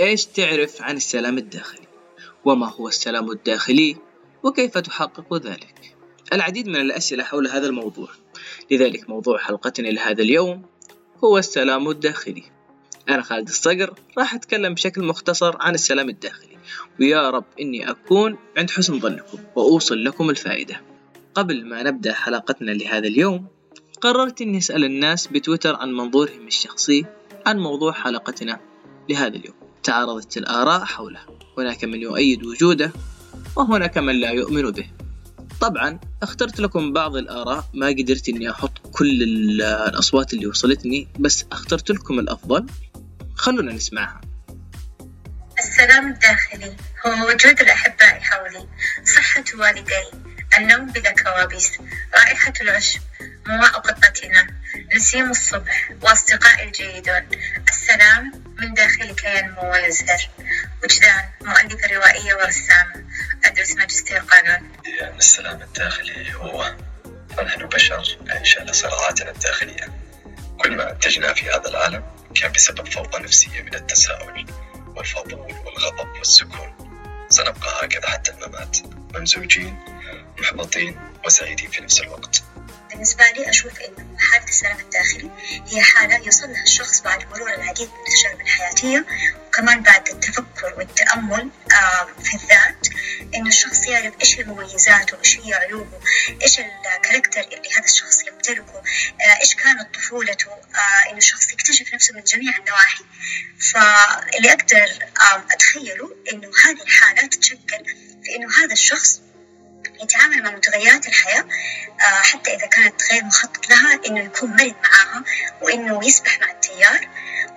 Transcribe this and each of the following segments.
إيش تعرف عن السلام الداخلي؟ وما هو السلام الداخلي؟ وكيف تحقق ذلك؟ العديد من الأسئلة حول هذا الموضوع لذلك موضوع حلقتنا لهذا اليوم هو السلام الداخلي أنا خالد الصقر راح أتكلم بشكل مختصر عن السلام الداخلي ويا رب إني أكون عند حسن ظنكم وأوصل لكم الفائدة قبل ما نبدأ حلقتنا لهذا اليوم قررت إني أسأل الناس بتويتر عن منظورهم الشخصي عن موضوع حلقتنا لهذا اليوم تعارضت الآراء حوله. هناك من يؤيد وجوده وهناك من لا يؤمن به. طبعا اخترت لكم بعض الآراء ما قدرت إني أحط كل الأصوات اللي وصلتني بس اخترت لكم الأفضل. خلونا نسمعها. السلام الداخلي هو وجود الأحباء حولي. صحة والدي. النوم بلا كوابيس. رائحة العشب. مواء قطتنا. نسيم الصبح. وأصدقائي الجيدون. السلام داخلك ينمو ويزهر وجدان مؤلفة روائية ورسامة أدرس ماجستير قانون. يعني السلام الداخلي هو نحن بشر نعيش على صراعاتنا الداخلية. كل ما أنتجنا في هذا العالم كان بسبب فوضى نفسية من التساؤل والفضول والغضب والسكون. سنبقى هكذا حتى الممات. ممزوجين محبطين وسعيدين في نفس الوقت. بالنسبة لي أشوف إنه حالة السلام الداخلي هي حالة يوصل لها الشخص بعد مرور العديد من التجارب الحياتية وكمان بعد التفكر والتأمل في الذات إنه الشخص يعرف إيش المميزات وإيش هي عيوبه إيش الكاركتر اللي هذا الشخص يمتلكه إيش كانت طفولته إنه الشخص يكتشف نفسه من جميع النواحي. فاللي أقدر أتخيله إنه هذه الحالات تتشكل في إنه هذا الشخص يتعامل مع متغيرات الحياة حتى إذا كانت غير مخطط لها إنه يكون مرن معاها وإنه يسبح مع التيار.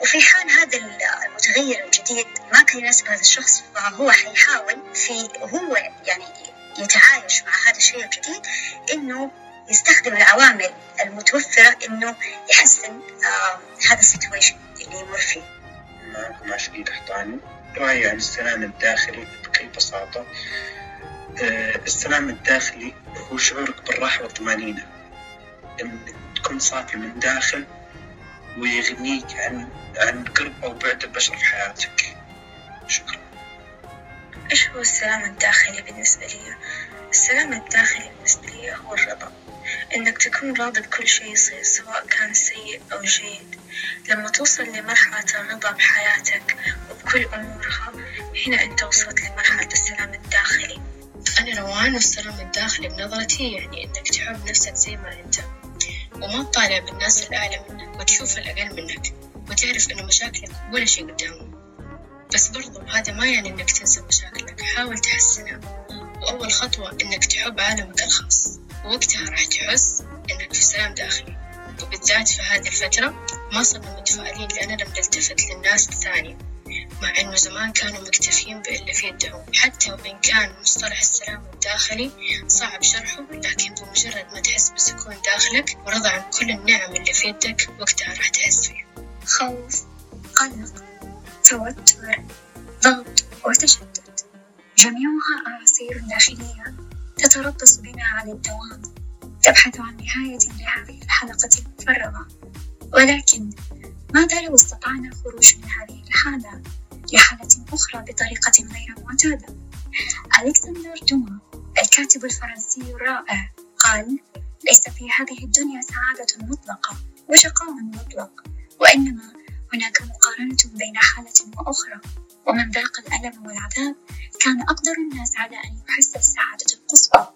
وفي حال هذا المتغير الجديد ما كان يناسب هذا الشخص فهو حيحاول في هو يعني يتعايش مع هذا الشيء الجديد إنه يستخدم العوامل المتوفرة إنه يحسن هذا السيتويشن اللي يمر فيه. معكم عشقي قحطاني رأيي عن السلام الداخلي بكل بساطة. السلام الداخلي هو شعورك بالراحة والطمأنينة. إنك تكون صافي من داخل ويغنيك عن عن قرب أو بعد البشر في حياتك. شكرا. إيش هو السلام الداخلي بالنسبة لي؟ السلام الداخلي بالنسبة لي هو الرضا. إنك تكون راضي بكل شيء يصير سواء كان سيء أو جيد. لما توصل لمرحلة الرضا بحياتك وبكل أمورها هنا أنت وصلت لمرحلة السلام الداخلي. أنا روان والسلام الداخلي بنظرتي يعني إنك تحب نفسك زي ما أنت. وما تطالع بالناس الأعلى منك وتشوف الأقل منك وتعرف إنه مشاكلك ولا شيء قدامهم. بس برضو هذا ما يعني إنك تنسى مشاكلك حاول تحسنها. وأول خطوة إنك تحب عالمك الخاص. ووقتها راح تحس إنك في سلام داخلي. وبالذات في هذه الفترة ما صرنا متفائلين لأننا بنلتفت للناس الثانية. مع إنه زمان كانوا مكتفين باللي في يدهم. حتى وإن كان مصطلح السلام الداخلي صعب شرحه لكن بمجرد ما تحس بسكون داخلك ورضا عن كل النعم اللي في يدك وقتها راح تحس فيه خوف قلق توتر ضغط وتشتت. جميعها أعاصير داخلية تتربص بنا على الدوام تبحث عن نهاية لهذه الحلقة المفرغة ولكن ماذا لو استطعنا الخروج من هذه الحالة؟ لحالة أخرى بطريقة غير معتادة؟ ألكسندر دوما الكاتب الفرنسي الرائع قال: ليس في هذه الدنيا سعادة مطلقة وشقاء مطلق، وإنما هناك مقارنة بين حالة وأخرى، ومن ذاق الألم والعذاب كان أقدر الناس على أن يحس السعادة القصوى،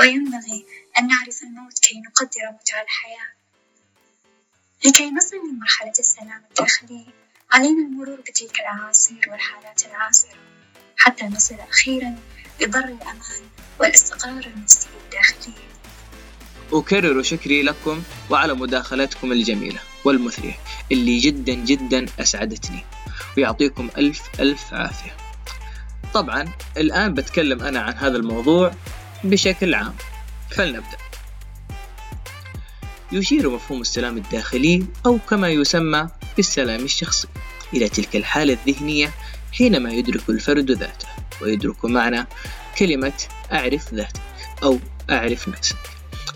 وينبغي أن نعرف الموت كي نقدر متع الحياة. لكي نصل لمرحلة السلام الداخلي علينا المرور بتلك الأعاصير والحالات العاصرة حتى نصل أخيرا لبر الأمان والاستقرار النفسي الداخلي. أكرر شكري لكم وعلى مداخلتكم الجميلة والمثرية اللي جدا جدا أسعدتني. ويعطيكم ألف ألف عافية. طبعا الآن بتكلم أنا عن هذا الموضوع بشكل عام. فلنبدأ. يشير مفهوم السلام الداخلي أو كما يسمى بالسلام الشخصي إلى تلك الحالة الذهنية حينما يدرك الفرد ذاته ويدرك معنى كلمة أعرف ذاتك أو أعرف نفسك.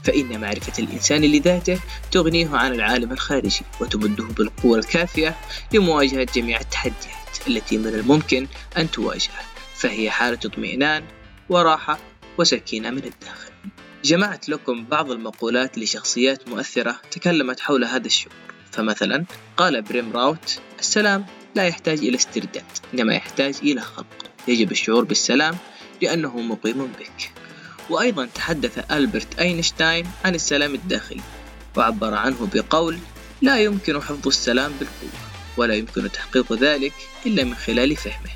فإن معرفة الإنسان لذاته تغنيه عن العالم الخارجي وتمده بالقوة الكافية لمواجهة جميع التحديات التي من الممكن أن تواجهه فهي حالة اطمئنان وراحة وسكينة من الداخل. جمعت لكم بعض المقولات لشخصيات مؤثرة تكلمت حول هذا الشعور. فمثلا قال بريم راوت السلام لا يحتاج إلى استرداد إنما يحتاج إلى خلق. يجب الشعور بالسلام لأنه مقيم بك. وأيضا تحدث ألبرت أينشتاين عن السلام الداخلي وعبر عنه بقول لا يمكن حفظ السلام بالقوة ولا يمكن تحقيق ذلك إلا من خلال فهمه.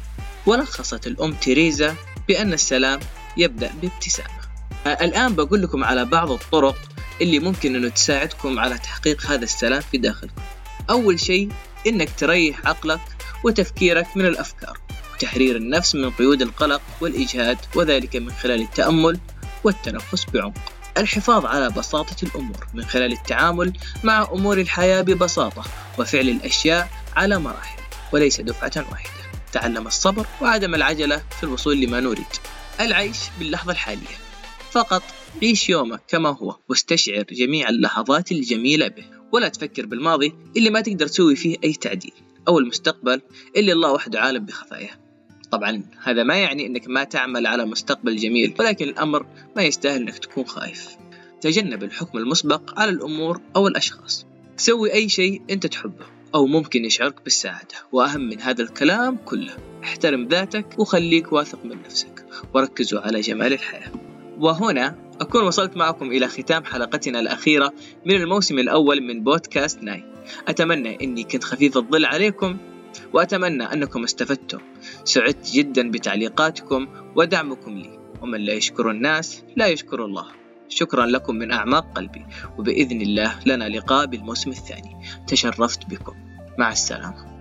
ولخصت الأم تيريزا بأن السلام يبدأ بابتسامة. الآن بقول لكم على بعض الطرق اللي ممكن أنه تساعدكم على تحقيق هذا السلام في داخلكم. أول شيء إنك تريح عقلك وتفكيرك من الأفكار وتحرير النفس من قيود القلق والإجهاد وذلك من خلال التأمل والتنفس بعمق. الحفاظ على بساطة الأمور من خلال التعامل مع أمور الحياة ببساطة وفعل الأشياء على مراحل وليس دفعة واحدة. تعلم الصبر وعدم العجلة في الوصول لما نريد. العيش باللحظة الحالية. فقط عيش يومك كما هو واستشعر جميع اللحظات الجميلة به ولا تفكر بالماضي اللي ما تقدر تسوي فيه أي تعديل أو المستقبل اللي الله وحده عالم بخفاياه طبعا هذا ما يعني إنك ما تعمل على مستقبل جميل ولكن الأمر ما يستاهل إنك تكون خايف. تجنب الحكم المسبق على الأمور أو الأشخاص. سوي أي شيء أنت تحبه أو ممكن يشعرك بالسعادة وأهم من هذا الكلام كله احترم ذاتك وخليك واثق من نفسك وركزوا على جمال الحياة. وهنا أكون وصلت معكم إلى ختام حلقتنا الأخيرة من الموسم الأول من بودكاست ناي. أتمنى أني كنت خفيف الظل عليكم وأتمنى أنكم استفدتم سعدت جدا بتعليقاتكم ودعمكم لي. ومن لا يشكر الناس لا يشكر الله. شكرا لكم من أعماق قلبي. وبإذن الله لنا لقاء بالموسم الثاني. تشرفت بكم. مع السلامة.